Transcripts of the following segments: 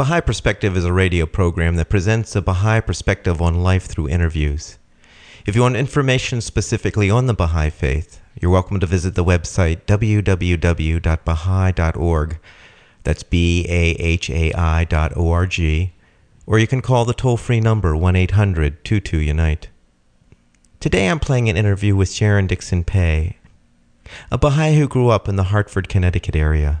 Baha'i Perspective is a radio program that presents a Baha'i perspective on life through interviews. If you want information specifically on the Baha'i Faith, you're welcome to visit the website www.baha'i.org. That's B A H A I dot O R G. Or you can call the toll free number 1 800 22 Unite. Today I'm playing an interview with Sharon Dixon Peay, a Baha'i who grew up in the Hartford, Connecticut area.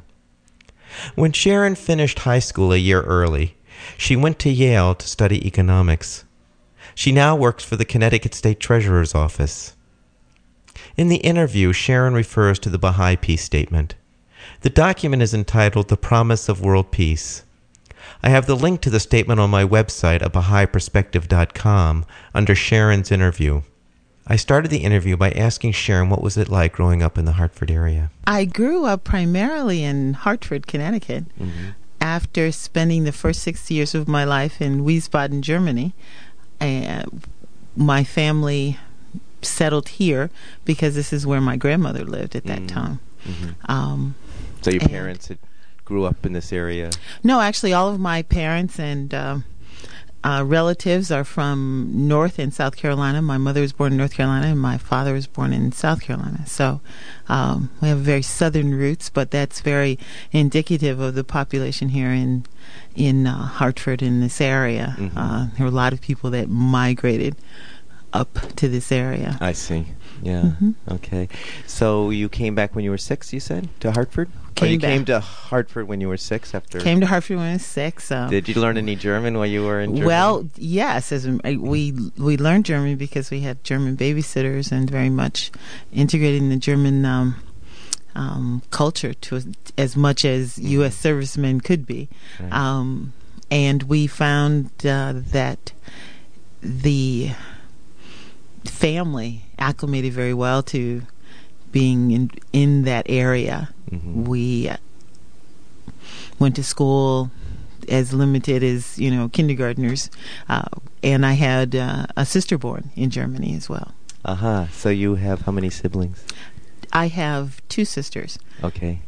When Sharon finished high school a year early, she went to Yale to study economics. She now works for the Connecticut State Treasurer's Office. In the interview, Sharon refers to the Baha'i Peace Statement. The document is entitled The Promise of World Peace. I have the link to the statement on my website at Baha'iPerspective.com under Sharon's interview. I started the interview by asking Sharon what was it like growing up in the Hartford area. I grew up primarily in Hartford, Connecticut. Mm-hmm. After spending the first six years of my life in Wiesbaden, Germany, uh, my family settled here because this is where my grandmother lived at that Mm. time. Mhm. Um, So your parents had, grew up in this area? no, actually, all of my parents and um uh, relatives are from North and South Carolina. My mother was born in North Carolina, and my father was born in South Carolina. So um, we have very southern roots, but that's very indicative of the population here in in uh, Hartford in this area. Mhm. Uh, there were a lot of people that migrated up to this area. I see. Yeah. Mhm. Okay. So you came back when you were six, you said, to Hartford? Came you back. came to Hartford when you were six after? Came to Hartford when I was six. Um, Did you learn any German while you were in Germany? Well, yes, as we we learned German because we had German babysitters and very much integrating the German um, um, culture to as, as much as U.S. servicemen could be. Right. Um, and we found uh, that the family acclimated very well to being in in that area. Mhm. We uh, went to school as limited as you know kindergartners, uh, and I had uh, a sister born in Germany as well. Uh-huh. So you have how many siblings? I have two sisters. Okay.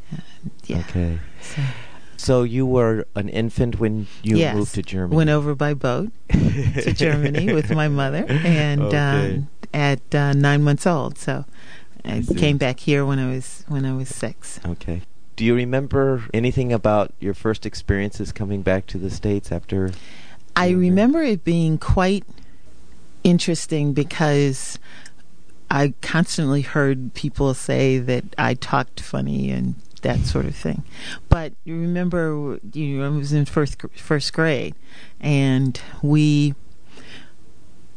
Yeah. Okay. So, So you were an infant when you yes, moved to Germany? Went over by boat to Germany with my mother, and Okay. um, at uh, nine months old. So I came back here when I was when I was six. Okay. Do you remember anything about your first experiences coming back to the States after? I remember it being quite interesting because I constantly heard people say that I talked funny and that sort of thing. But you remember, you know, I was in first first grade, and we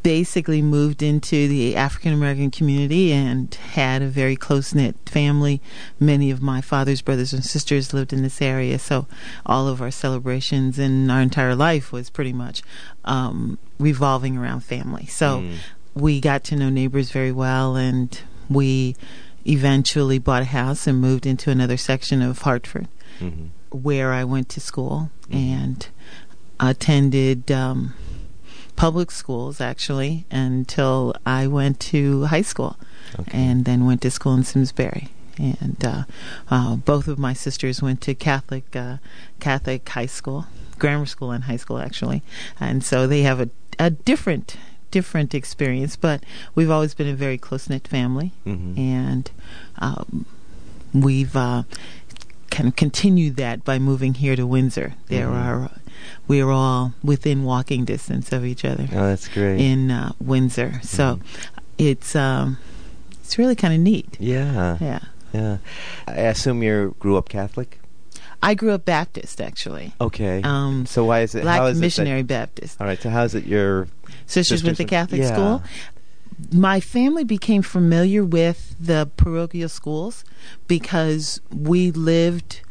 basically moved into the African American community and had a very close knit family. Many of my father's brothers and sisters lived in this area, so all of our celebrations and our entire life was pretty much um, revolving around family. So Mm. we got to know neighbors very well, and we eventually bought a house and moved into another section of Hartford Mhm. where I went to school Mhm. and attended um, public schools actually until I went to high school Okay. and then went to school in Simsbury. And uh, uh, both of my sisters went to Catholic uh, Catholic high school, grammar school and high school actually, and so they have a a different different experience. But we've always been a very close knit family, Mhm. and um, we've uh, kind of continued that by moving here to Windsor. There Mhm. are we're all within walking distance of each other Oh, that's great. in uh, Windsor, so it's um, it's really kind of neat. yeah. Yeah, Yeah. I assume you grew up Catholic? I grew up Baptist actually, Okay. um, so why is it? how Black is missionary Baptist. It that, all right. So how is it your Sisters went to Catholic yeah. school. My family became familiar with the parochial schools because we lived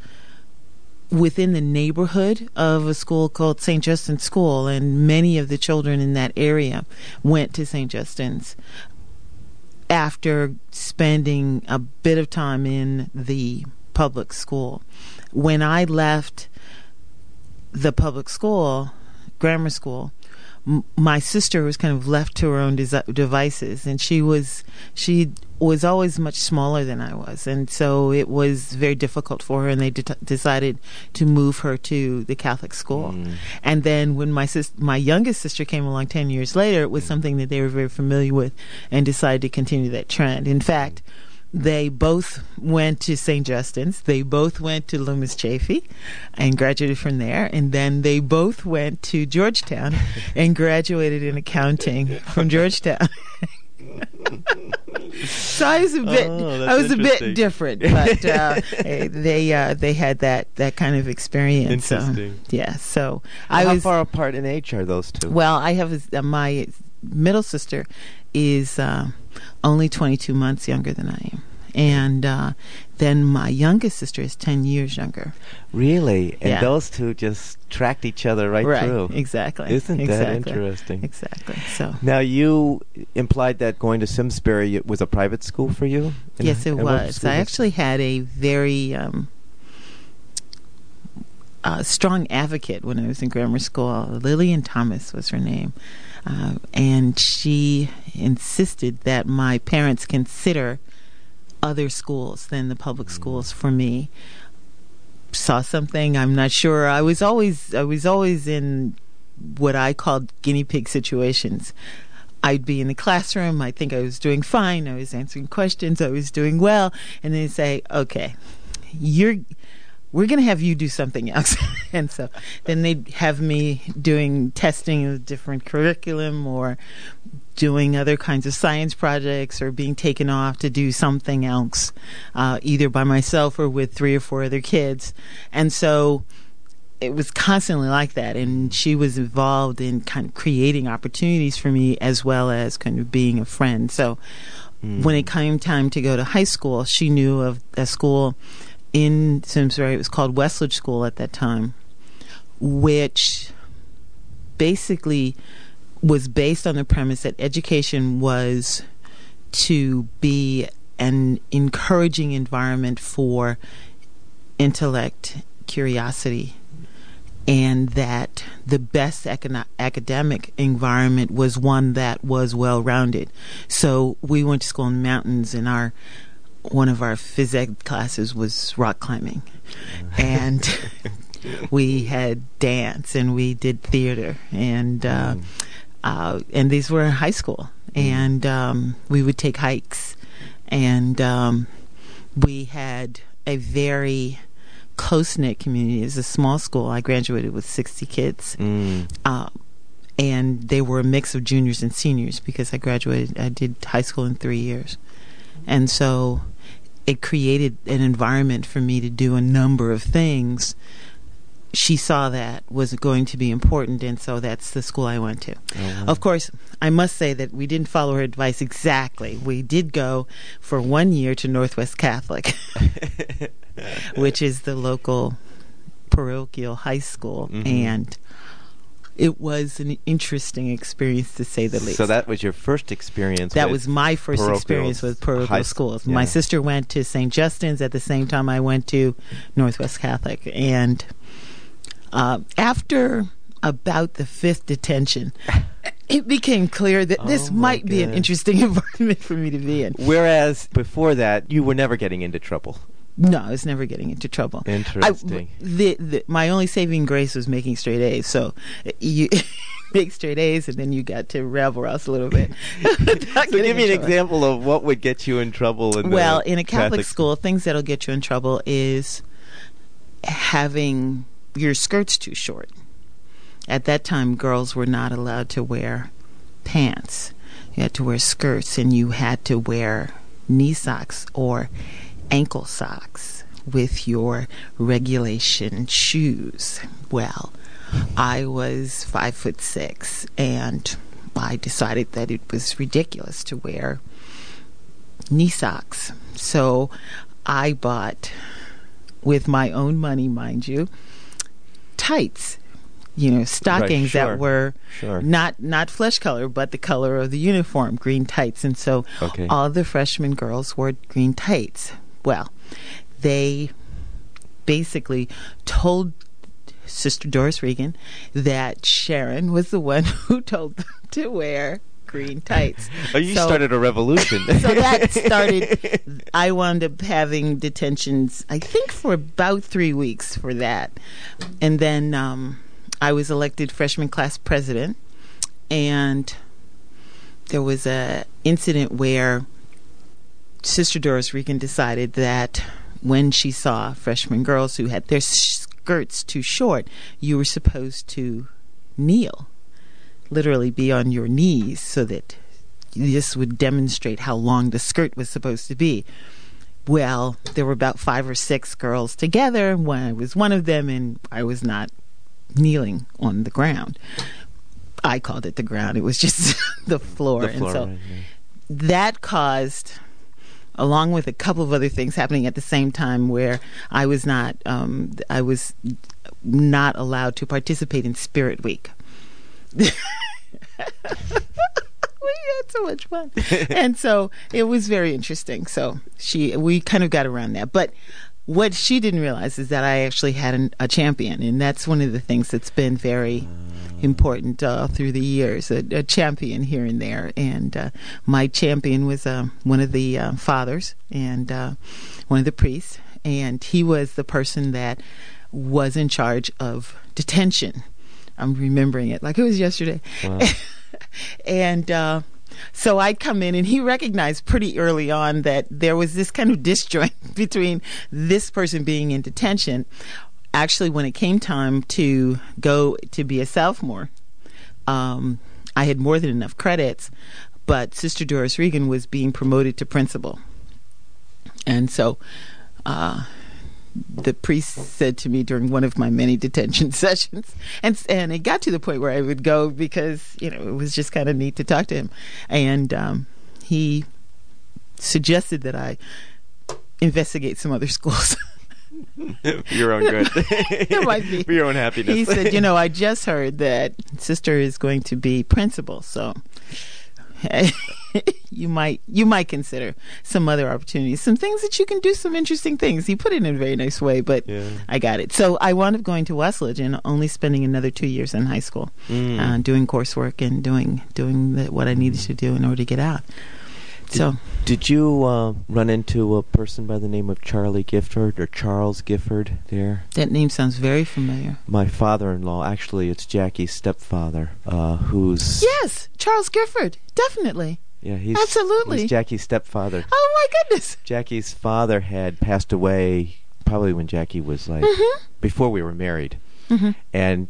within the neighborhood of a school called St. Justin's School, and many of the children in that area went to St. Justin's after spending a bit of time in the public school. When I left the public school, grammar school, my sister was kind of left to her own devices, and she was she was always much smaller than I was, and so it was very difficult for her. And they de- decided to move her to the Catholic school. Mm. And then when my sis- my youngest sister came along ten years later, it was mm. something that they were very familiar with, and decided to continue that trend. In fact. They both went to St. Justin's. They both went to Loomis Chafee and graduated from there. And then they both went to Georgetown and graduated in accounting from Georgetown. so I was a bit, oh, I was a bit different, but uh, they uh, they had that that kind of experience. Interesting. yeah. So I how was, far apart in age are those two? Well, I have uh, my middle sister is uh, only 22 months younger than I am. And uh, then my youngest sister is 10 years younger. Really? And yeah. those two just tracked each other right, right through. Exactly. Isn't exactly. that interesting? Exactly. So Now you implied that going to Simsbury was a private school for you? yes, it was. I actually had a very um, uh, strong advocate when I was in grammar school. Lillian Thomas was her name. Uh, and she insisted that my parents consider other schools than the public schools for me. Saw something, I'm not sure. I was always I was always in what I called guinea pig situations. I'd be in the classroom, I think I was doing fine, I was answering questions, I was doing well, and then say, Okay, you're we're going to have you do something else. and so then they'd have me doing testing of different curriculum or doing other kinds of science projects or being taken off to do something else, uh, either by myself or with three or four other kids. And so it was constantly like that. And she was involved in kind of creating opportunities for me as well as kind of being a friend. So mm. when it came time to go to high school, she knew of a school in Simsbury. It was called Westledge School at that time, which basically was based on the premise that education was to be an encouraging environment for intellect, curiosity, and that the best econo- academic environment was one that was well rounded. So we went to school in the mountains, and our one of our phys ed classes was rock climbing, and we had dance and we did theater and uh, mm. uh, and these were in high school mm. and um, we would take hikes and um, we had a very close knit community. It's a small school. I graduated with sixty kids. Mm. Uh, and they were a mix of juniors and seniors because I graduated. I did high school in three years, and so it created an environment for me to do a number of things. She saw that was going to be important, and so that's the school I went to. Oh, Of course, I must say that we didn't follow her advice exactly. We did go for one year to Northwest Catholic, which is the local parochial high school, mm-hmm. and it was an interesting experience to say the least. So that was your first experience. That was my first experience with parochial schools. Yeah. My sister went to St. Justin's at the same time I went to Northwest Catholic, and uh, after about the fifth detention. It became clear that this oh might be an interesting environment for me to be in. Whereas before that, you were never getting into trouble. No, I was never getting into trouble. Interesting. I, the, the, my only saving grace was making straight A's. So you make straight A's, and then you got to rabble rouse a little bit. so give me an example of what would get you in trouble. In well, in a Catholic, Catholic school, things that'll get you in trouble is having your skirts too short. At that time, girls were not allowed to wear pants. You had to wear skirts, and you had to wear knee socks or ankle socks with your regulation shoes. Well, I was five foot six, and I decided that it was ridiculous to wear knee socks. So I bought with my own money, mind you, tights. You know, stockings sure. that were Sure. not not flesh color, but the color of the uniform, green tights. And so Okay. all the freshman girls wore green tights. Well, they basically told Sister Doris Regan that Sharon was the one who told them to wear green tights. Oh, you So- started a revolution. so that started i wound up having detentions i think for about three weeks for that and then um, i was elected freshman class president and there was a incident where sister doris regan decided that when she saw freshman girls who had their skirts too short you were supposed to kneel literally be on your knees so that this would demonstrate how long the skirt was supposed to be. Well, there were about five or six girls together. When I was one of them, and I was not kneeling on the ground. I called it the ground. It was just the floor, the floor, and so right, yeah. that caused along with a couple of other things happening at the same time where I was not um, I was not allowed to participate in Spirit Week. we had so much fun. and so it was very interesting. So she we kind of got around that. But what she didn't realize is that I actually had an, a champion, and that's one of the things that's been very important uh, through the years. A, a champion here and there, and uh, my champion was uh, one of the uh, fathers and uh, one of the priests, and he was the person that was in charge of detention. I'm remembering it like it was yesterday, Wow. and. So I'd come in, and he recognized pretty early on that there was this kind of disjoint between this person being in detention. Actually, when it came time to go to be a sophomore, um, I had more than enough credits, but Sister Doris Regan was being promoted to principal. And so uh, the priest said to me during one of my many detention sessions, and and it got to the point where I would go because you know it was just kind of neat to talk to him, and um, he suggested that I investigate some other schools. For your own good. It might be. For your own happiness. he said, "You know, I just heard that sister is going to be principal, so you might you might consider some other opportunities, some things that you can do, some interesting things." He put it in a very nice way, but Yeah. I got it. So I wound up going to Westledge and only spending another two years in high school, Mm. uh, doing coursework and doing doing the, what I needed to do in order to get out. So Did you uh, run into a person by the name of Charlie Gifford or Charles Gifford there? that name sounds very familiar. My father-in-law, actually, it's Jackie's stepfather, uh, who's Yes, Charles Gifford, definitely. yeah, he's Absolutely. he's Jackie's stepfather. Oh my goodness. Jackie's father had passed away probably when Jackie was like before we were married, Mhm. and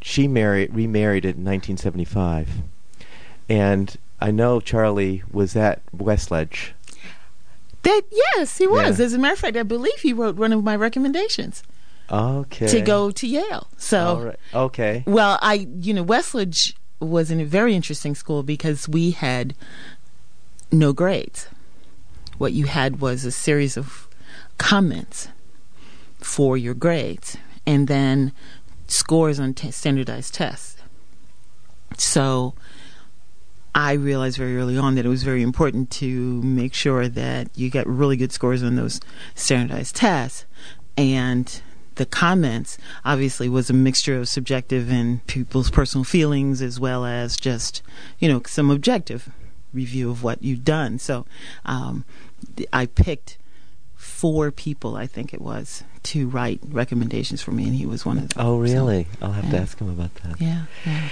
she married remarried in 1975, and I know Charlie was at Westledge. That yes, he was. Yeah. As a matter of fact, I believe he wrote one of my recommendations Okay. to go to Yale. So, All right. Okay. well, I you know Westledge was in a very interesting school because we had no grades. What you had was a series of comments for your grades, and then scores on t- standardized tests. So. I realized very early on that it was very important to make sure that you get really good scores on those standardized tests. And the comments obviously was a mixture of subjective and people's personal feelings as well as just, you know, some objective review of what you've done. So um, I picked four people, I think it was, to write recommendations for me, and he was one of them. Oh, So, really? I'll have to ask him about that. yeah, yeah.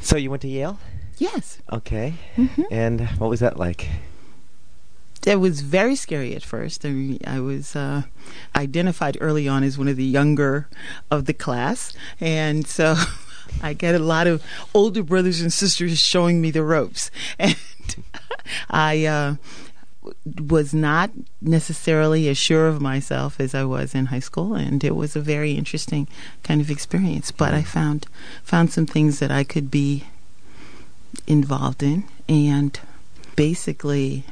So you went to Yale? Yes. Okay. hmm And what was that like? It was very scary at first. I, mean, I was uh, identified early on as one of the younger of the class, and so I get a lot of older brothers and sisters showing me the ropes, and I uh, was not necessarily as sure of myself as I was in high school, and it was a very interesting kind of experience. But I found found some things that I could be involved in, and basically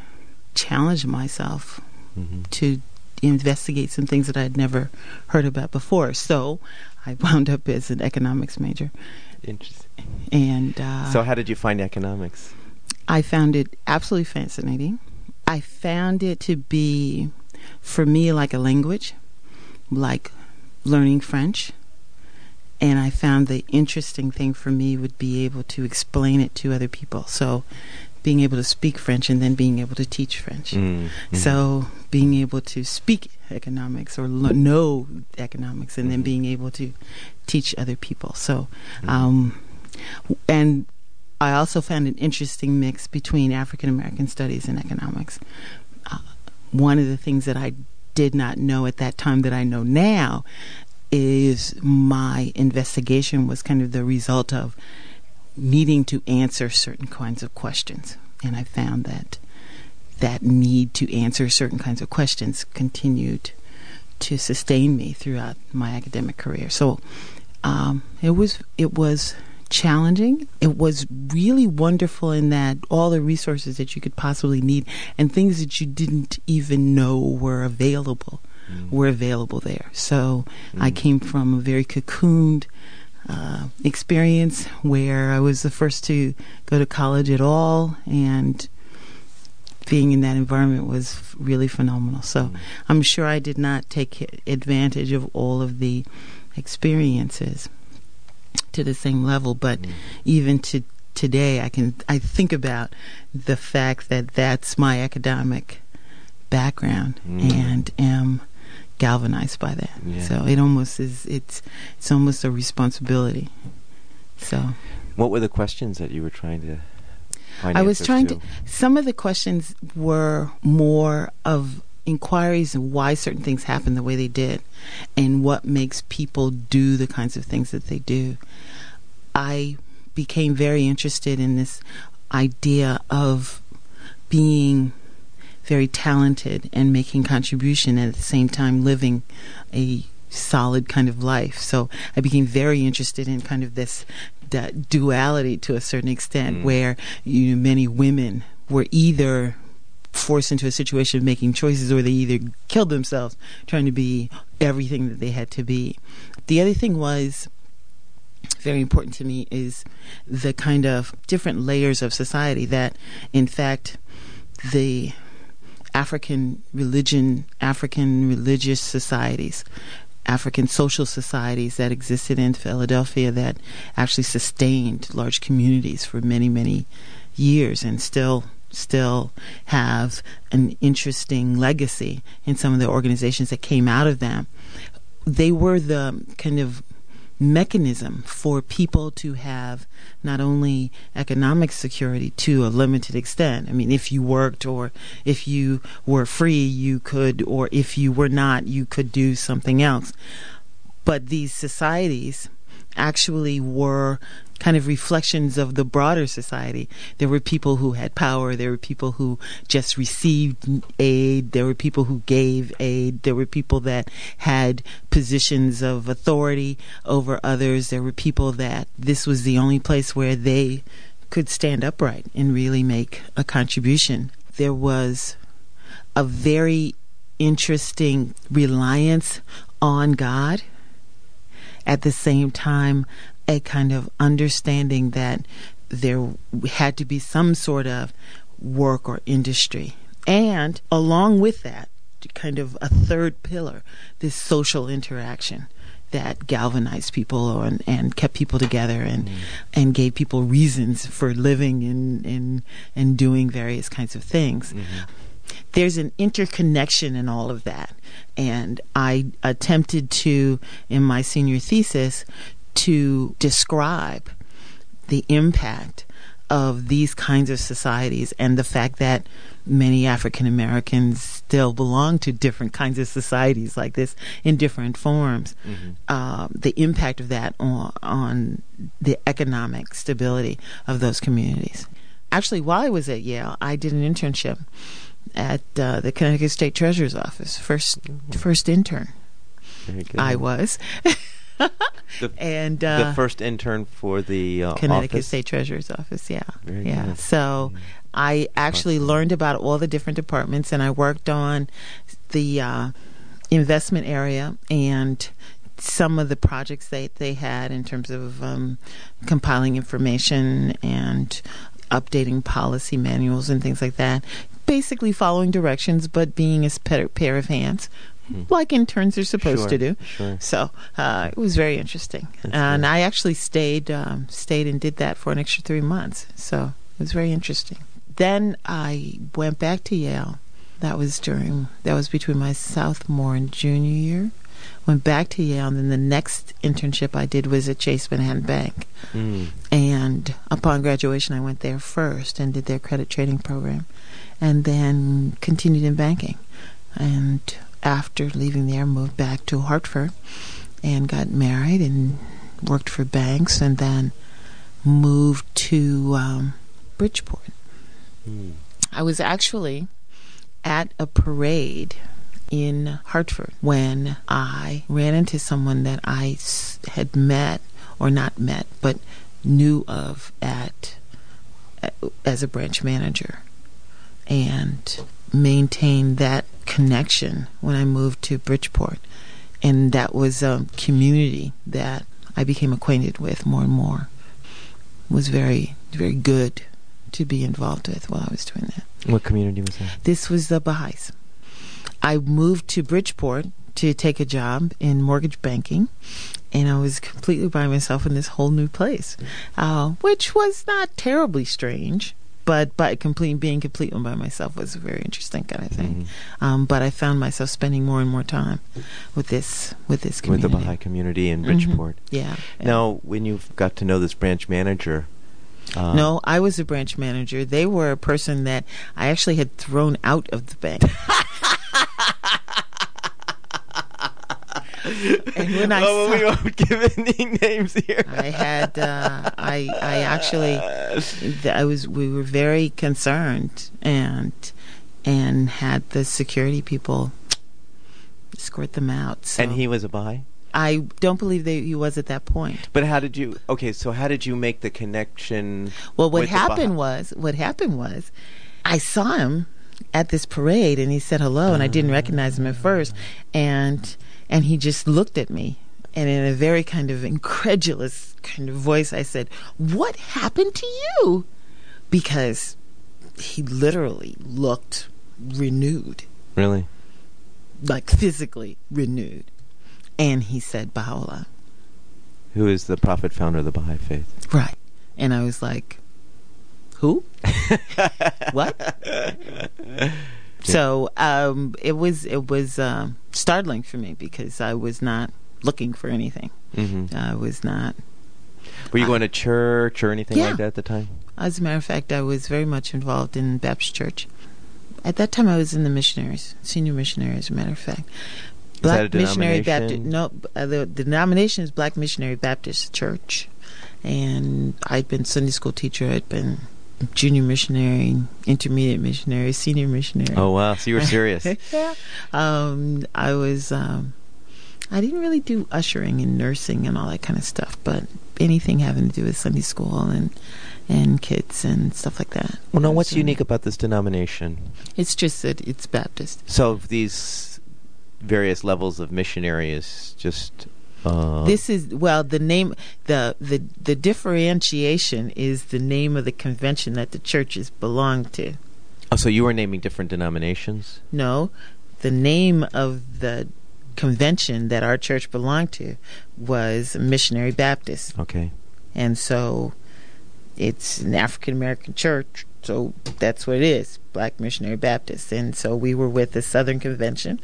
challenge myself hmm to investigate some things that I'd never heard about before. So I wound up as an economics major. Interesting. And uh, so, how did you find economics? I found it absolutely fascinating. I found it to be, for me, like a language, like learning French. And I found the interesting thing for me would be able to explain it to other people. So, being able to speak French and then being able to teach French. Mm, mm. So, being able to speak economics or lo- know economics and then Mhm. being able to teach other people. So, Mhm. um, and I also found an interesting mix between African American studies and economics. Uh, one of the things that I did not know at that time that I know now is my investigation was kind of the result of needing to answer certain kinds of questions. And I found that that need to answer certain kinds of questions continued to sustain me throughout my academic career. So um, it was it was challenging. It was really wonderful in that all the resources that you could possibly need and things that you didn't even know were available Mm. were available there. So I Mm. came from a very cocooned uh, experience where I was the first to go to college at all, and being in that environment was really phenomenal. So Mm. I'm sure I did not take advantage of all of the experiences to the same level, but Mm. even to today, I can I think about the fact that that's my academic background Mm. and am galvanized by that. Yeah. So it almost is it's it's almost a responsibility. So What were the questions that you were trying to find I was trying to. Some of the questions were more of inquiries and why certain things happen the way they did, and what makes people do the kinds of things that they do. I became very interested in this idea of being very talented and making contribution and at the same time living a solid kind of life. So I became very interested in kind of this du- duality to a certain extent, Mm. where you know, many women were either forced into a situation of making choices or they either killed themselves trying to be everything that they had to be. The other thing was very important to me is the kind of different layers of society that in fact the African religion, African religious societies, African social societies that existed in Philadelphia that actually sustained large communities for many, many years and still still have an interesting legacy in some of the organizations that came out of them. They were the kind of mechanism for people to have not only economic security to a limited extent. I mean, if you worked or if you were free, you could, or if you were not, you could do something else. But these societies actually were kind of reflections of the broader society. There were people who had power, there were people who just received aid, there were people who gave aid, there were people that had positions of authority over others, there were people that this was the only place where they could stand upright and really make a contribution. There was a very interesting reliance on God. At the same time a kind of understanding that there had to be some sort of work or industry. And along with that, kind of a third pillar, this social interaction that galvanized people or, and kept people together and Mm. and gave people reasons for living and and and doing various kinds of things Mhm. there's an interconnection in all of that. And I attempted to, in my senior thesis, to describe the impact of these kinds of societies and the fact that many African Americans still belong to different kinds of societies like this in different forms. Mhm. Um, the impact of that on, on the economic stability of those communities. Actually, while I was at Yale, I did an internship at uh, the Connecticut State Treasurer's office. First, first intern I was, The, and uh, the first intern for the uh, Connecticut office. State Treasurer's office. Yeah, Very yeah. good. So Mm. I actually Awesome. learned about all the different departments, and I worked on the uh, investment area and some of the projects that they had in terms of um, compiling information and updating policy manuals and things like that. Basically, following directions, but being a pair, of hands. Like interns are supposed Sure, to do. sure. So uh, it was very interesting, That's and great. I actually stayed um, stayed and did that for an extra three months. So it was very interesting. Then I went back to Yale. That was during that was between my sophomore and junior year. Went back to Yale, and then the next internship I did was at Chase Manhattan Bank. Mm. And upon graduation, I went there first and did their credit trading program, and then continued in banking. And after leaving there, moved back to Hartford and got married and worked for banks, and then moved to um, Bridgeport. Mm. I was actually at a parade in Hartford when I ran into someone that I s- had met or not met, but knew of at as a branch manager, and maintained that connection when I moved to Bridgeport, and that was a community that I became acquainted with more and more. It was very very good to be involved with while I was doing that. What community was that? This was the Baha'is. I moved to Bridgeport to take a job in mortgage banking, and I was completely by myself in this whole new place, uh, which was not terribly strange. But but complete, being completely by myself was a very interesting kind of thing. Mhm. Um, but I found myself spending more and more time with this with this With community. the Baha'i community in Mhm. Bridgeport. Yeah. yeah. Now, when you got to know this branch manager, uh, No, I was a branch manager. They were a person that I actually had thrown out of the bank. and when I well, we saw, won't give any names here. I had, uh, I, I actually, I was, we were very concerned and and had the security people escort them out. So and he was a Baha'i. I don't believe that he was at that point. But how did you? Okay, so how did you make the connection? Well, what happened was, what happened was, I saw him at this parade, and he said hello, and I didn't recognize him at first, and and he just looked at me, and in a very kind of incredulous kind of voice, I said, "What happened to you?" Because he literally looked renewed, Really? like physically renewed, and he said, "Baha'u'llah." Who is the prophet founder of the Baha'i faith? Right. And I was like, who? what? So um, it was it was um, startling for me because I was not looking for anything. hmm I was not. Were you I- going to church or anything Yeah. like that at the time? As a matter of fact, I was very much involved in Baptist Church. At that time, I was in the missionaries, senior missionary. As a matter of fact, a Missionary Baptist. No, uh, the, the denomination is Black Missionary Baptist Church, and I'd been Sunday school teacher. I'd been junior missionary, intermediate missionary, senior missionary. Oh wow! So you were serious. yeah. Um, I was. Um, I didn't really do ushering and nursing and all that kind of stuff, but anything having to do with Sunday school and and kids and stuff like that. well, now what's was, uh, unique about this denomination? It's just that it's Baptist. So these various levels of missionary is just. Uh, This is well the name the the the differentiation is the name of the convention that the churches belong to. oh, so you were naming different denominations. No, the name of the convention that our church belonged to was Missionary Baptist. Okay. And so it's an African American church, so that's what it is, Black Missionary Baptist. And so we were with the Southern Convention,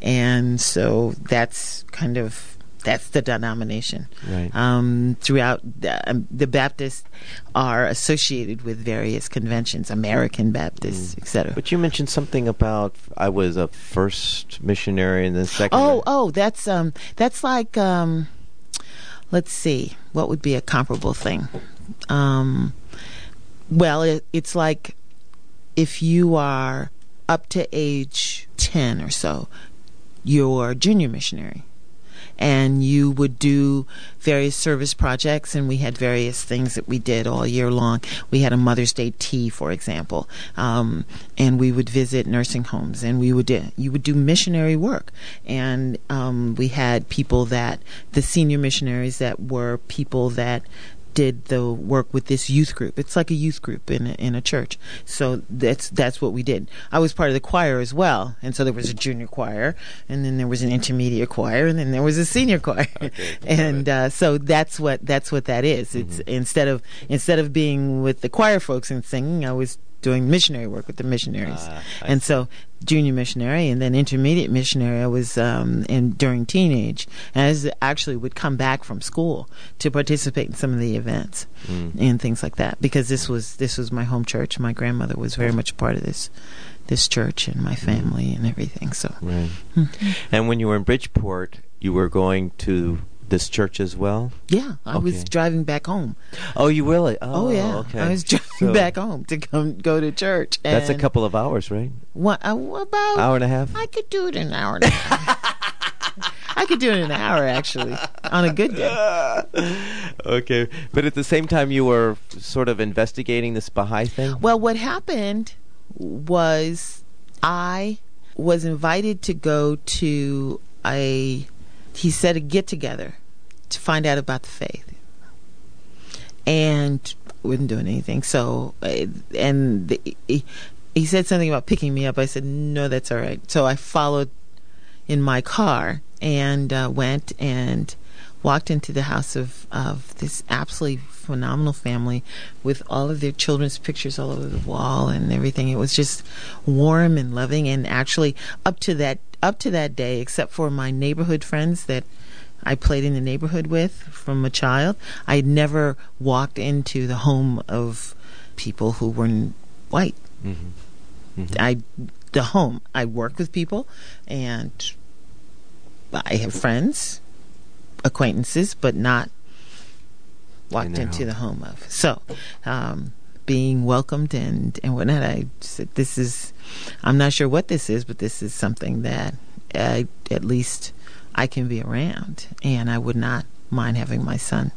and so that's kind of that's the denomination. Right. Um, throughout the, um, the Baptists are associated with various conventions, American Baptists, Mm. etc. But you mentioned something about I was a first missionary and then second. Oh, oh, that's um, that's like um, let's see, what would be a comparable thing? Um, well, it, it's like if you are up to age ten or so, you're a junior missionary, and you would do various service projects, and we had various things that we did all year long. We had a Mother's Day tea, for example, um, and we would visit nursing homes, and we would do, you would do missionary work, and um, we had people that the senior missionaries that were people that did the work with this youth group. It's like a youth group in a, in a church. So that's that's what we did. I was part of the choir as well, and so there was a junior choir, and then there was an intermediate choir, and then there was a senior choir, Okay, and uh, so that's what that's what that is. It's Mm-hmm. instead of instead of being with the choir folks and singing, I was doing missionary work with the missionaries, I and so junior missionary and then intermediate missionary I was um, in during teenage and I was- actually would come back from school to participate in some of the events Mm. and things like that because this was this was my home church my grandmother was very much a part of this this church and my family and everything so Right. Mm-hmm. And when you were in Bridgeport, you were going to this church as well. yeah I was driving back home Oh, you really? oh, yeah Okay. I was driving So back home to come go to church That's a couple of hours, right? what uh, about Hour and a half. I could do it in an hour and a half I could do it in an hour actually on a good day okay, but at the same time, you were sort of investigating this Baha'i thing. Well, what happened was I was invited to go to a, he said, a get together to find out about the faith. And wasn't doing anything. So, uh, and the, he, he said something about picking me up. I said, no, that's all right. So I followed in my car and uh, went and walked into the house of, of this absolutely phenomenal family with all of their children's pictures all over the wall and everything. It was just warm and loving and actually up to that up to that day, except for my neighborhood friends that I played in the neighborhood with from a child, I had never walked into the home of people who were white. Mm-hmm. I the home. I work with people, and I have friends, acquaintances, but not walked into home. the home of. So, um, being welcomed and and whatnot, I said, "This is. I'm not sure what this is, but this is something that I, at least I can be around, and I would not mind having my son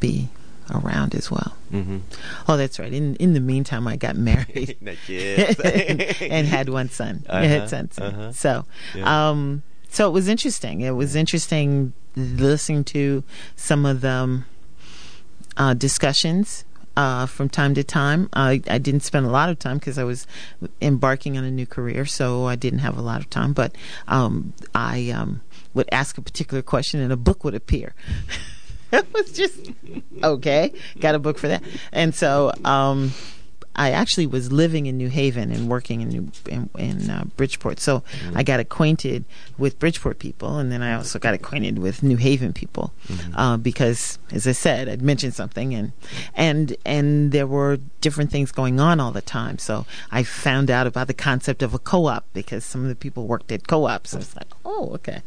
be." around as well. Mm-hmm. Oh, that's right. In in the meantime, I got married and had one son. I Uh-huh, had sons. uh-huh. So, Yeah. um, so it was interesting. It was interesting listening to some of the uh, discussions uh, from time to time. I, I didn't spend a lot of time because I was embarking on a new career, so I didn't have a lot of time. But um, I um, would ask a particular question, and a book would appear. it was just okay. Got a book for that, and so um, I actually was living in New Haven and working in New, in, in uh, Bridgeport. So I got acquainted with Bridgeport people, and then I also got acquainted with New Haven people uh, because, as I said, I'd mentioned something, and and and there were different things going on all the time. So I found out about the concept of a co-op because some of the people worked at co-ops. I was like, oh, okay.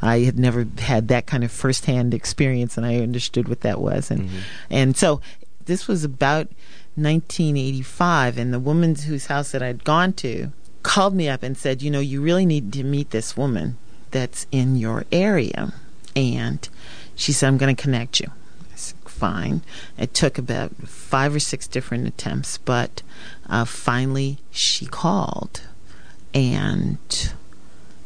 I had never had that kind of firsthand experience, and I understood what that was, and and so this was about 1985, and the woman whose house that I'd gone to called me up and said, You know, you really need to meet this woman that's in your area. And she said, I'm going to connect you. I said, Fine. It took about five or six different attempts, but uh, finally she called. And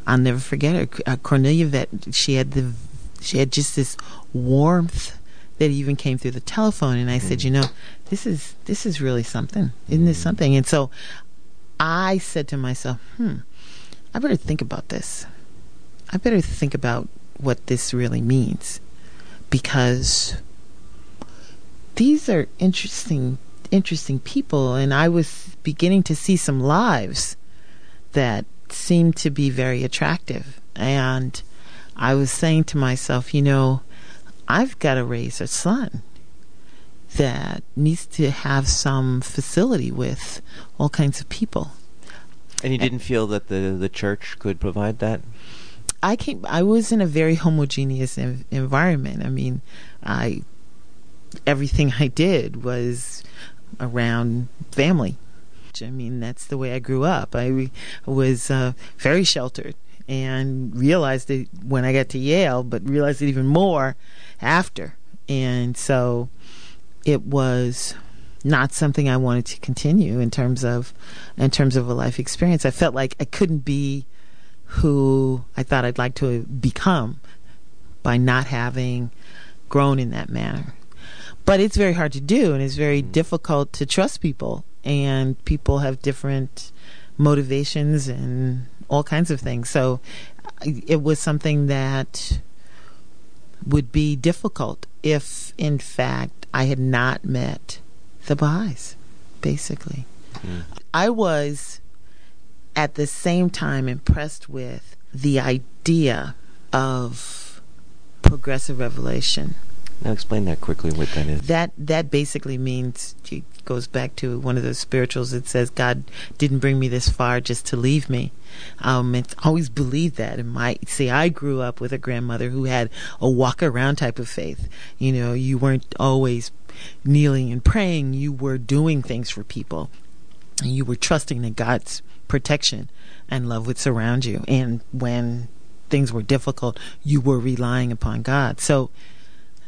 I'll never forget her. Uh, Cornelia Vet, she had the, she had just this warmth that even came through the telephone and I said, you know, this is this is really something. Isn't this something? And so I said to myself, hmm, I better think about this. I better think about what this really means because these are interesting interesting people and I was beginning to see some lives that seemed to be very attractive and I was saying to myself, you know, I've got to raise a son that needs to have some facility with all kinds of people. And you didn't feel that the the church could provide that. I came. I was in a very homogeneous env- environment. I mean, I everything I did was around family. I mean, that's the way I grew up. I was uh, very sheltered, and realized it when I got to Yale, but realized it even more after. And so it was not something I wanted to continue in terms of in terms of a life experience. I felt like I couldn't be who I thought I'd like to become by not having grown in that manner. But it's very hard to do and it's very mm-hmm. difficult to trust people and people have different motivations and all kinds of things. So it was something that would be difficult if in fact I had not met the Baha'is, basically. Mm. I was at the same time impressed with the idea of progressive revelation. Now explain that quickly what that is. That that basically means it goes back to one of those spirituals that says God didn't bring me this far just to leave me. Um, and always believed that. And my see, I grew up with a grandmother who had a walk around type of faith. You know, you weren't always kneeling and praying, you were doing things for people. And you were trusting that God's protection and love would surround you. And when things were difficult, you were relying upon God. So,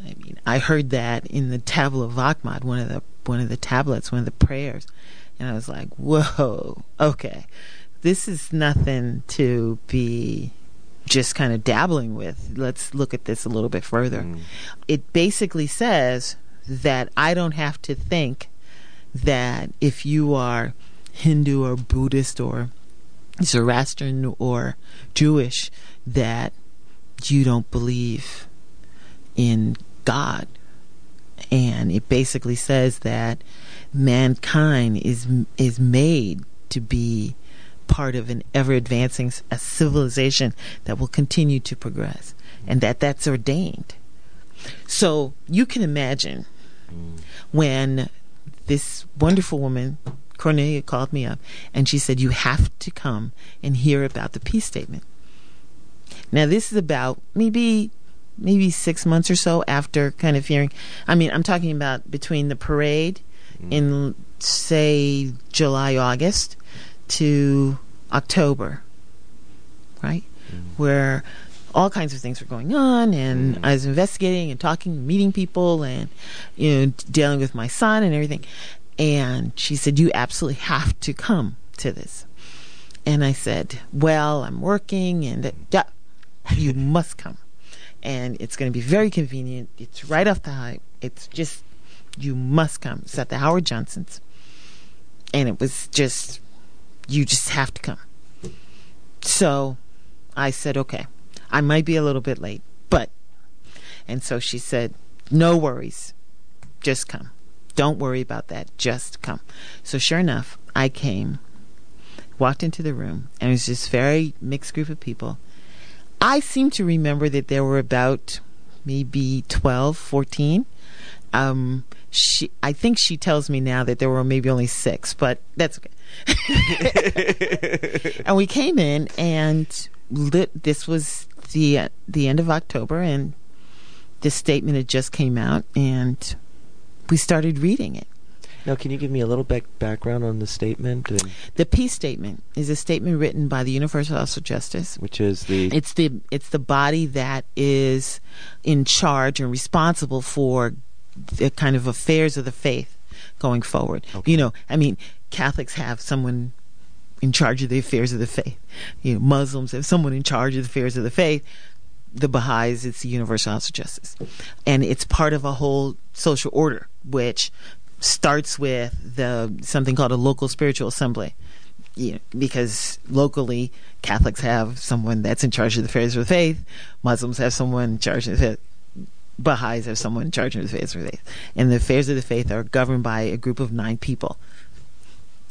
I mean, I heard that in the Tablet of Ahmad, one of the one of the tablets, one of the prayers, and I was like, "Whoa, okay, this is nothing to be just kind of dabbling with. Let's look at this a little bit further." Mm. It basically says that I don't have to think that if you are Hindu or Buddhist or Zoroastrian or Jewish, that you don't believe in God. And it basically says that mankind is is made to be part of an ever advancing a civilization that will continue to progress and that that's ordained. So you can imagine when this wonderful woman, Cornelia, called me up and she said, You have to come and hear about the peace statement. Now, this is about maybe maybe six months or so after kind of hearing. I mean, I'm talking about between the parade mm. in, say, July, August to October, right? Mm. Where all kinds of things were going on and mm. I was investigating and talking, meeting people and you know dealing with my son and everything. And she said you absolutely have to come to this. And I said, "Well, I'm working and uh, you must come." And it's going to be very convenient. It's right off the high. It's just you must come. It's at the Howard Johnson's. And it was just you just have to come. So I said, "Okay." I might be a little bit late, but. And so she said, No worries. Just come. Don't worry about that. Just come. So sure enough, I came, walked into the room, and it was this very mixed group of people. I seem to remember that there were about maybe 12, 14. Um, she, I think she tells me now that there were maybe only six, but that's okay. and we came in, and lit, this was the the end of October, and this statement had just came out, and we started reading it. Now, can you give me a little back background on the statement? The peace statement is a statement written by the Universal House of Justice, which is the it's the it's the body that is in charge and responsible for the kind of affairs of the faith going forward. Okay. You know, I mean, Catholics have someone in charge of the affairs of the faith. You know, Muslims have someone in charge of the affairs of the faith. The Baha'is, it's the Universal House of Justice. And it's part of a whole social order, which starts with the something called a local spiritual assembly. You know, because locally Catholics have someone that's in charge of the affairs of the faith, Muslims have someone in charge of the faith, Baha'is have someone in charge of the affairs of the faith. And the affairs of the faith are governed by a group of nine people.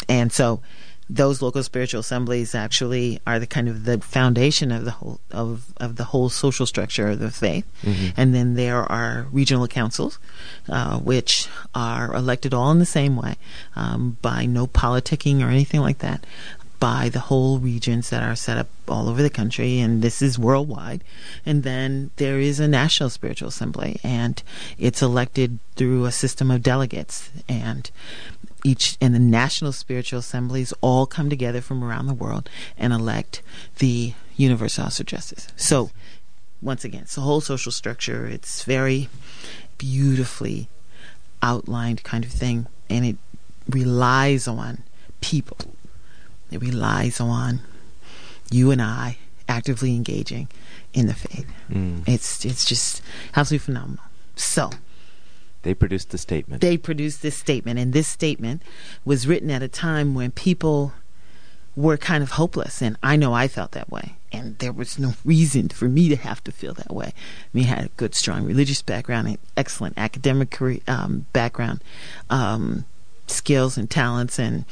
And so those local spiritual assemblies actually are the kind of the foundation of the whole of, of the whole social structure of the faith. Mm-hmm. And then there are regional councils, uh, which are elected all in the same way, um, by no politicking or anything like that, by the whole regions that are set up all over the country, and this is worldwide. And then there is a national spiritual assembly, and it's elected through a system of delegates. And each and the national spiritual assemblies all come together from around the world and elect the universal house of justice. So, once again, it's a whole social structure. It's very beautifully outlined kind of thing, and it relies on people. It relies on you and I actively engaging in the faith. Mm. It's it's just absolutely phenomenal. So They produced the statement. they produced this statement, and this statement was written at a time when people were kind of hopeless, and I know I felt that way, and there was no reason for me to have to feel that way. I mean, I had a good, strong religious background, an excellent academic career, um, background, um, skills and talents, and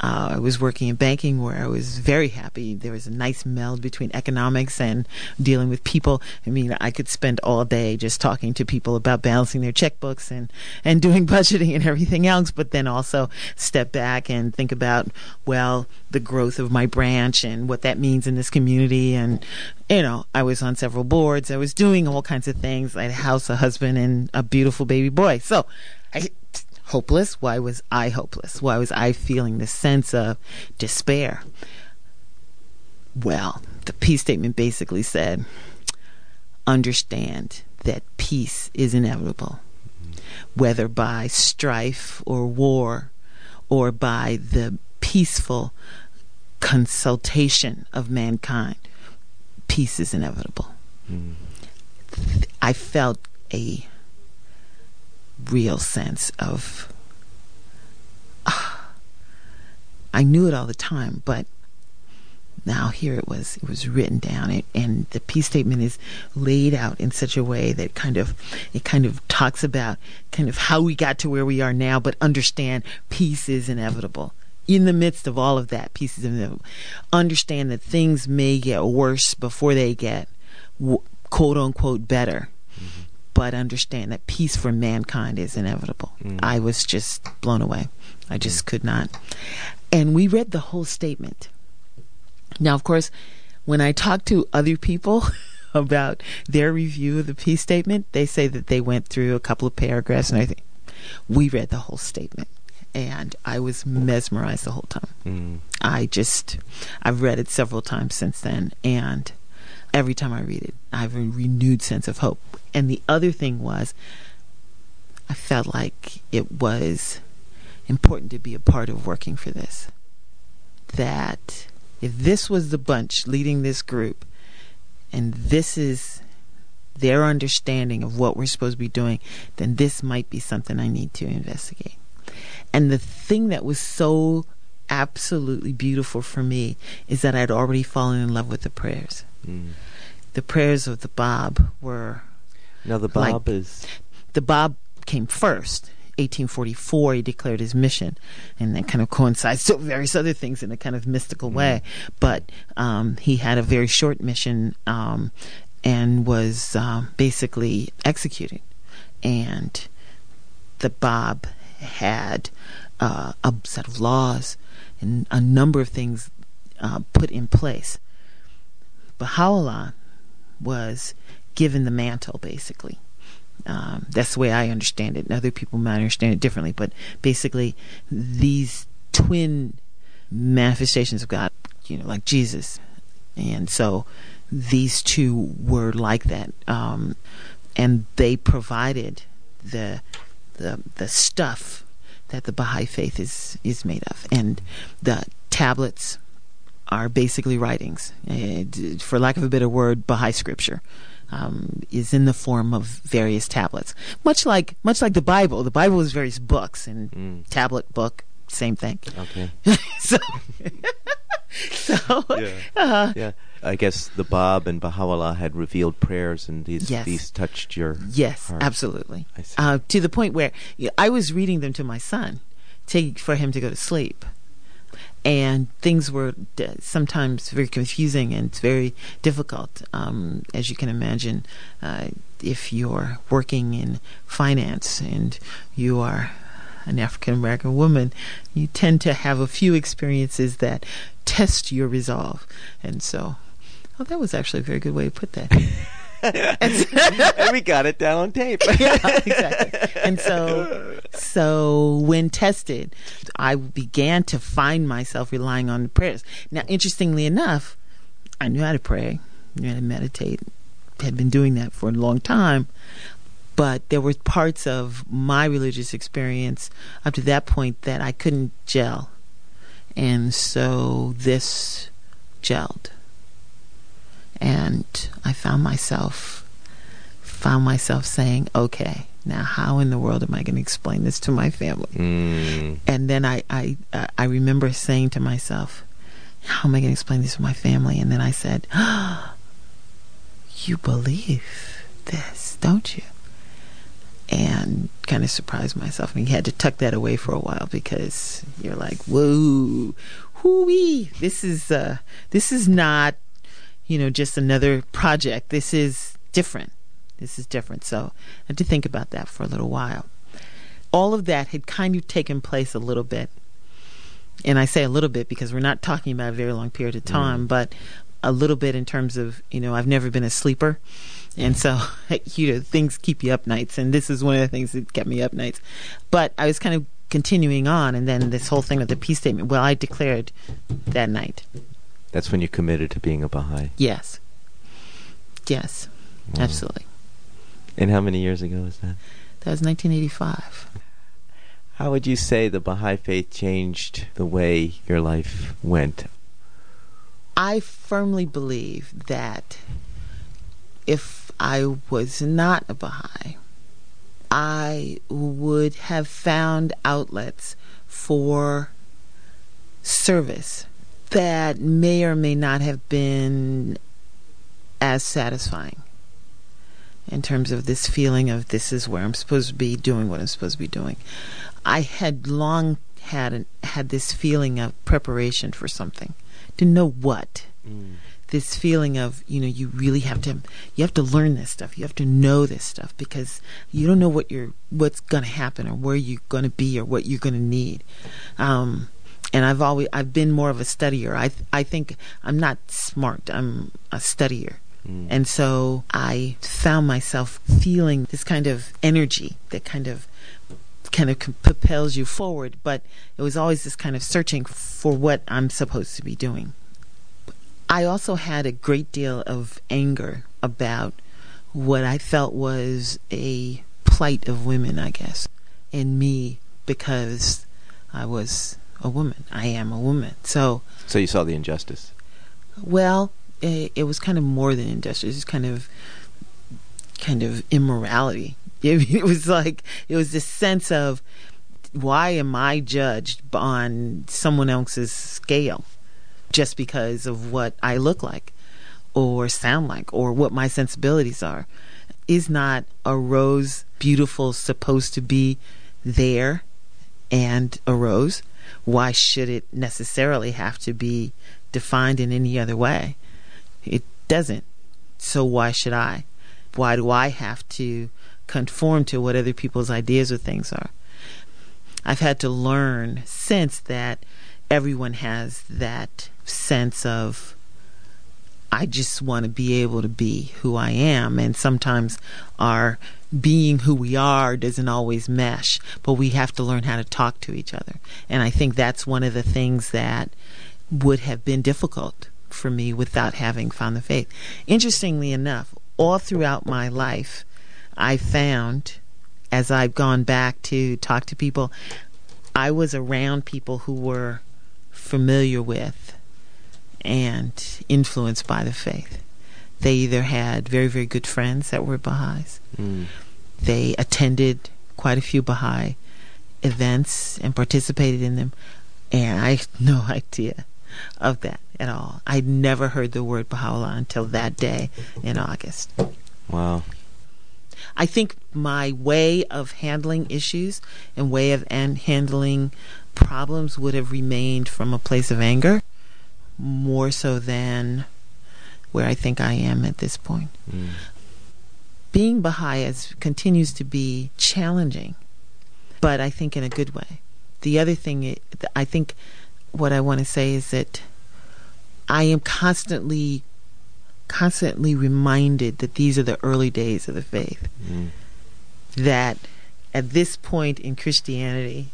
uh, I was working in banking where I was very happy. There was a nice meld between economics and dealing with people. I mean, I could spend all day just talking to people about balancing their checkbooks and, and doing budgeting and everything else, but then also step back and think about, well, the growth of my branch and what that means in this community. And, you know, I was on several boards. I was doing all kinds of things. I had a house, a husband, and a beautiful baby boy. So hopeless? Why was I hopeless? Why was I feeling this sense of despair? Well, the peace statement basically said understand that peace is inevitable, whether by strife or war or by the peaceful consultation of mankind. Peace is inevitable. Mm. I felt a real sense of ah, I knew it all the time, but now here it was it was written down. It, and the peace statement is laid out in such a way that kind of it kind of talks about kind of how we got to where we are now but understand peace is inevitable. In the midst of all of that peace is inevitable. Understand that things may get worse before they get quote unquote better but understand that peace for mankind is inevitable. Mm. I was just blown away. I just could not. And we read the whole statement. Now, of course, when I talk to other people about their review of the peace statement, they say that they went through a couple of paragraphs and I think we read the whole statement. And I was mesmerized the whole time. Mm. I just, I've read it several times since then, and every time I read it, I have a renewed sense of hope. And the other thing was, I felt like it was important to be a part of working for this. That if this was the bunch leading this group, and this is their understanding of what we're supposed to be doing, then this might be something I need to investigate. And the thing that was so absolutely beautiful for me is that I'd already fallen in love with the prayers. Mm. The prayers of the Bab were Now the Like- Bab is the Bab came first. 1844, he declared his mission, and that kind of coincides with various other things in a kind of mystical way. But um, he had a very short mission um, and was um, basically executed. And the Bab had uh, a set of laws and a number of things uh, put in place. Baha'u'llah was given the mantle, basically. Um, that's the way I understand it. And other people might understand it differently, but basically, these twin manifestations of God, you know, like Jesus, and so these two were like that, um, and they provided the the the stuff that the Baha'i faith is is made of, and the tablets are basically writings, uh, for lack of a better word, Baha'i scripture. Um, is in the form of various tablets, much like much like the Bible. The Bible is various books, and Mm. tablet book, same thing. okay. so, so Yeah. uh, yeah. I guess the Bab and Baha'u'llah had revealed prayers, and these Yes. these touched your Yes, heart. absolutely. I see. Uh, to the point where you know, I was reading them to my son, to, for him to go to sleep, and things were sometimes very confusing and very difficult, um, as you can imagine, uh, if you're working in finance and you are an African American woman, you tend to have a few experiences that test your resolve, and so. Oh, that was actually a very good way to put that. and we got it down on tape. yeah, exactly. And so, so when tested, I began to find myself relying on the prayers. Now, interestingly enough, I knew how to pray, knew how to meditate, had been doing that for a long time. But there were parts of my religious experience up to that point that I couldn't gel. And so this gelled. And I found myself found myself saying, okay, now how in the world am I going to explain this to my family? Mm. And then I, I, I remember saying to myself, how am I going to explain this to my family? And then I said, oh, you believe this, don't you? And kind of surprised myself. And you had to tuck that away for a while because you're like, whoa, whoo this is, uh, this is not, you know, just another project. This is different. This is different. So I had to think about that for a little while. All of that had kind of taken place a little bit. And I say a little bit because we're not talking about a very long period of time, mm. but a little bit in terms of, you know, I've never been a sleeper. And so, you know, things keep you up nights. And this is one of the things that kept me up nights. But I was kind of continuing on. And then this whole thing with the peace statement, well, I declared that night. That's when you committed to being a Baha'i? Yes. Yes, wow. absolutely. And how many years ago was that? That was 1985. How would you say the Baha'i faith changed the way your life went? I firmly believe that if I was not a Baha'i, I would have found outlets for service that may or may not have been as satisfying in terms of this feeling of this is where I'm supposed to be doing what I'm supposed to be doing. I had long had an, had this feeling of preparation for something, to know what. Mm. This feeling of you know you really have to you have to learn this stuff. You have to know this stuff because you don't know what you're what's going to happen or where you're going to be or what you're going to need. Um, and I've always I've been more of a studier. I I think I'm not smart. I'm a studier. Mm. And so I found myself feeling this kind of energy that kind of kind of propels you forward, but it was always this kind of searching for what I'm supposed to be doing. I also had a great deal of anger about what I felt was a plight of women, I guess, in me because I was a woman. I am a woman. So So you saw the injustice. Well, it, it was kind of more than injustice. It's kind of kind of immorality. It, it was like it was this sense of why am I judged on someone else's scale just because of what I look like or sound like or what my sensibilities are? Is not a rose beautiful supposed to be there and a rose? Why should it necessarily have to be defined in any other way? It doesn't. So why should I? Why do I have to conform to what other people's ideas of things are? I've had to learn since that everyone has that sense of I just want to be able to be who I am. And sometimes our being who we are doesn't always mesh, but we have to learn how to talk to each other. And I think that's one of the things that would have been difficult for me without having found the faith. Interestingly enough, all throughout my life, I found as I've gone back to talk to people, I was around people who were familiar with and influenced by the faith. They either had very, very good friends that were Baha'is, mm. they attended quite a few Baha'i events and participated in them, and I had no idea of that at all. I'd never heard the word Baha'u'llah until that day in August. Wow. I think my way of handling issues and way of an- handling problems would have remained from a place of anger more so than where I think I am at this point. Mm. Being Baha'i is, continues to be challenging, but I think in a good way. The other thing, I think what I want to say is that I am constantly, constantly reminded that these are the early days of the faith. Mm. That at this point in Christianity,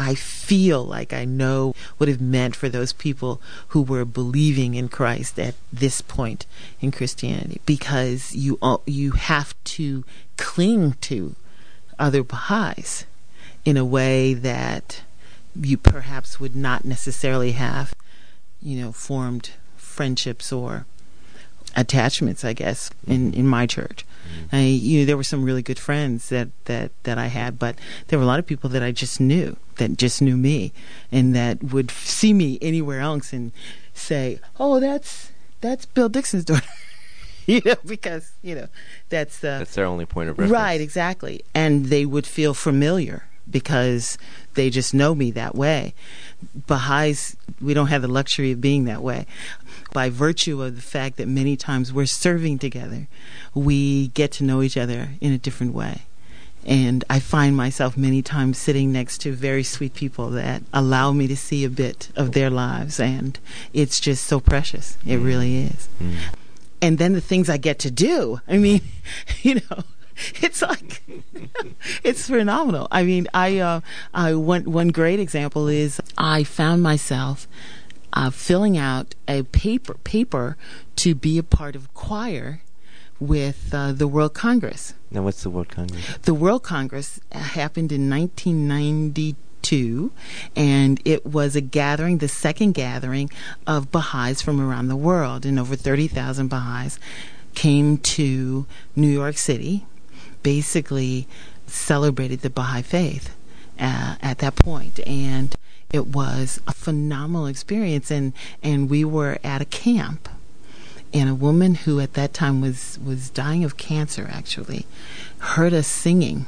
I feel like I know what it meant for those people who were believing in Christ at this point in Christianity because you you have to cling to other Baha'is in a way that you perhaps would not necessarily have, you know, formed friendships or attachments, I guess, in, in my church. Mm-hmm. I, you know, there were some really good friends that, that, that I had, but there were a lot of people that I just knew, that just knew me, and that would see me anywhere else and say, "Oh, that's that's Bill Dixon's daughter." you know, because you know that's uh, that's their only point of reference. Right, exactly, and they would feel familiar because they just know me that way. Baha'is, we don't have the luxury of being that way. By virtue of the fact that many times we're serving together, we get to know each other in a different way. And I find myself many times sitting next to very sweet people that allow me to see a bit of their lives. And it's just so precious. It mm. really is. Mm. And then the things I get to do. I mean, you know, it's like it's phenomenal. I mean, I uh, I one one great example is I found myself uh, filling out a paper paper to be a part of choir with uh, the World Congress. Now, what's the World Congress? The World Congress happened in 1992, and it was a gathering, the second gathering of Baha'is from around the world, and over 30,000 Baha'is came to New York City basically celebrated the Baha'i faith uh, at that point, and it was a phenomenal experience. And and we were at a camp, and a woman who at that time was was dying of cancer actually heard us singing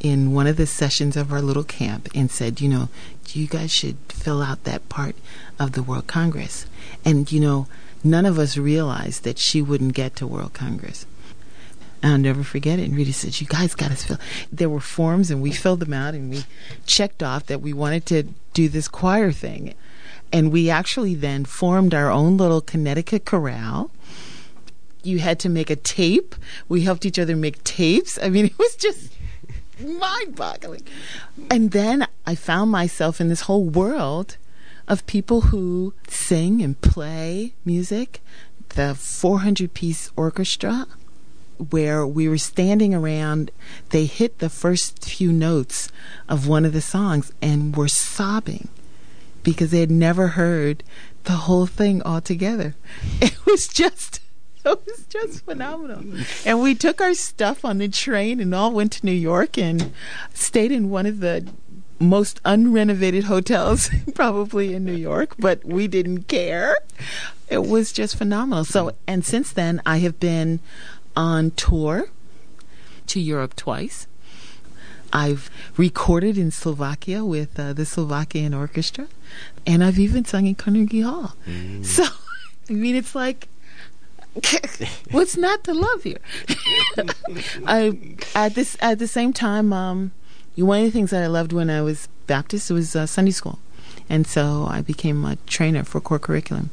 in one of the sessions of our little camp and said, you know, you guys should fill out that part of the World Congress. And you know, none of us realized that she wouldn't get to World Congress. I'll never forget it. And Rita said, "You guys got to fill." There were forms, and we filled them out, and we checked off that we wanted to do this choir thing, and we actually then formed our own little Connecticut chorale. You had to make a tape. We helped each other make tapes. I mean, it was just mind-boggling. And then I found myself in this whole world of people who sing and play music, the 400 piece orchestra where we were standing around. They hit the first few notes of one of the songs and were sobbing because they had never heard the whole thing all together. It was just. It was just phenomenal. And we took our stuff on the train and all went to New York and stayed in one of the most unrenovated hotels probably in New York, but we didn't care. It was just phenomenal. So, and since then, I have been on tour to Europe twice. I've recorded in Slovakia with uh, the Slovakian Orchestra, and I've even sung in Carnegie Hall. Mm. So, I mean, it's like, what's not to love here? I at this at the same time, um, one of the things that I loved when I was Baptist was uh, Sunday school, and so I became a trainer for core curriculum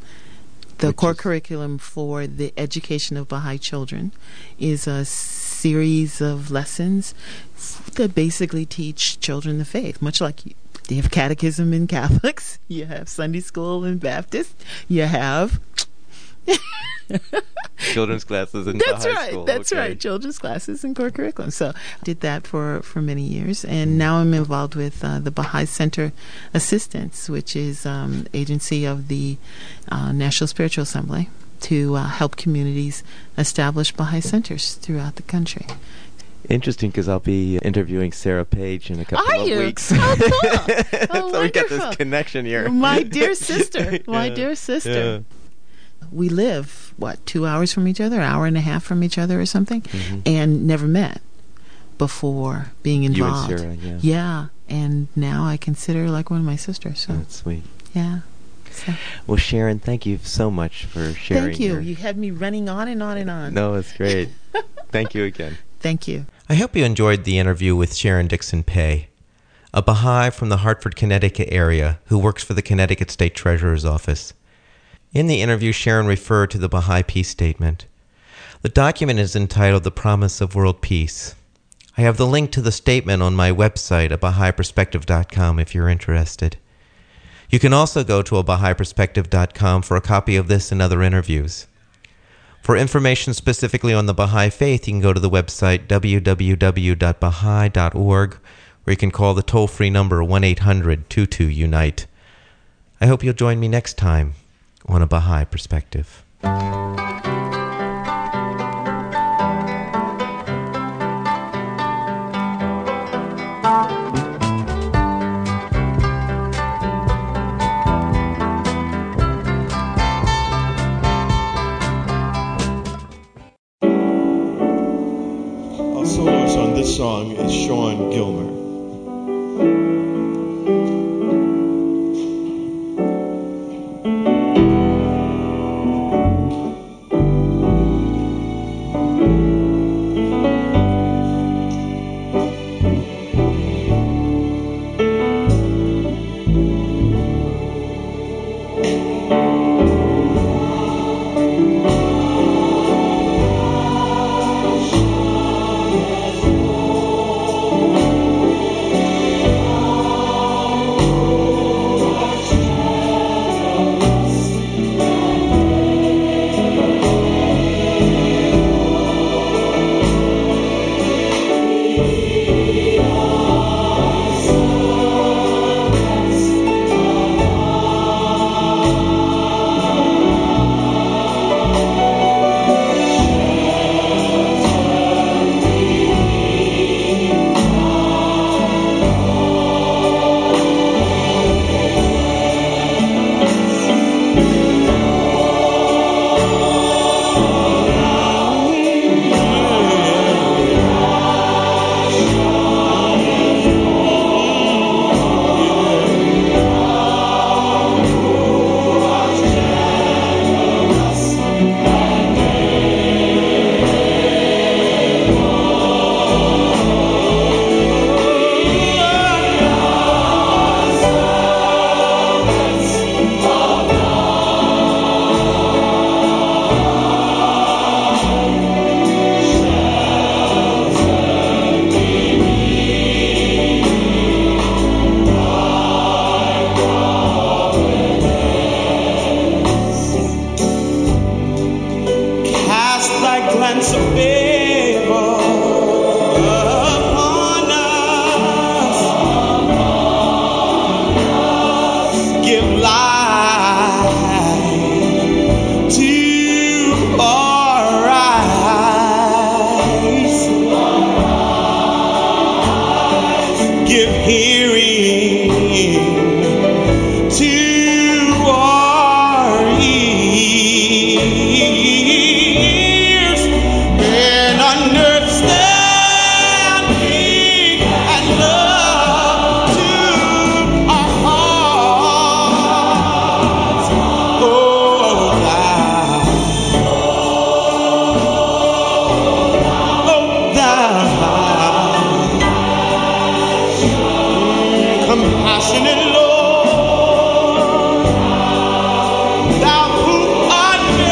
the core is? curriculum for the education of Baha'i children is a series of lessons that basically teach children the faith, much like you, you have catechism in Catholics, you have Sunday school in Baptist, you have children's classes in that's right school. that's okay. right children's classes and core curriculum so I did that for for many years and now i'm involved with uh, the baha'i center assistance which is um, agency of the uh, national spiritual assembly to uh, help communities establish baha'i centers throughout the country Interesting because I'll be interviewing Sarah Page in a couple Are of you? weeks. Oh, cool. oh, so we got this connection here. My dear sister. My yeah. dear sister. Yeah we live what two hours from each other, an hour and a half from each other, or something, mm-hmm. and never met before being involved. You and Sarah, yeah. Yeah, and now I consider her like one of my sisters. So that's sweet. Yeah. So. Well, Sharon, thank you so much for sharing. Thank you. Your... You had me running on and on and on. No, it's great. thank you again. Thank you. I hope you enjoyed the interview with Sharon Dixon Peay, a Baha'i from the Hartford, Connecticut area who works for the Connecticut State Treasurer's Office. In the interview, Sharon referred to the Baha'i Peace Statement. The document is entitled The Promise of World Peace. I have the link to the statement on my website at BahaiPerspective.com if you're interested. You can also go to BahaiPerspective.com for a copy of this and other interviews. For information specifically on the Baha'i Faith, you can go to the website www.baha'i.org, or you can call the toll free number 1 800 22 Unite. I hope you'll join me next time on a Baha'i Perspective. Song is Sean Gilmer.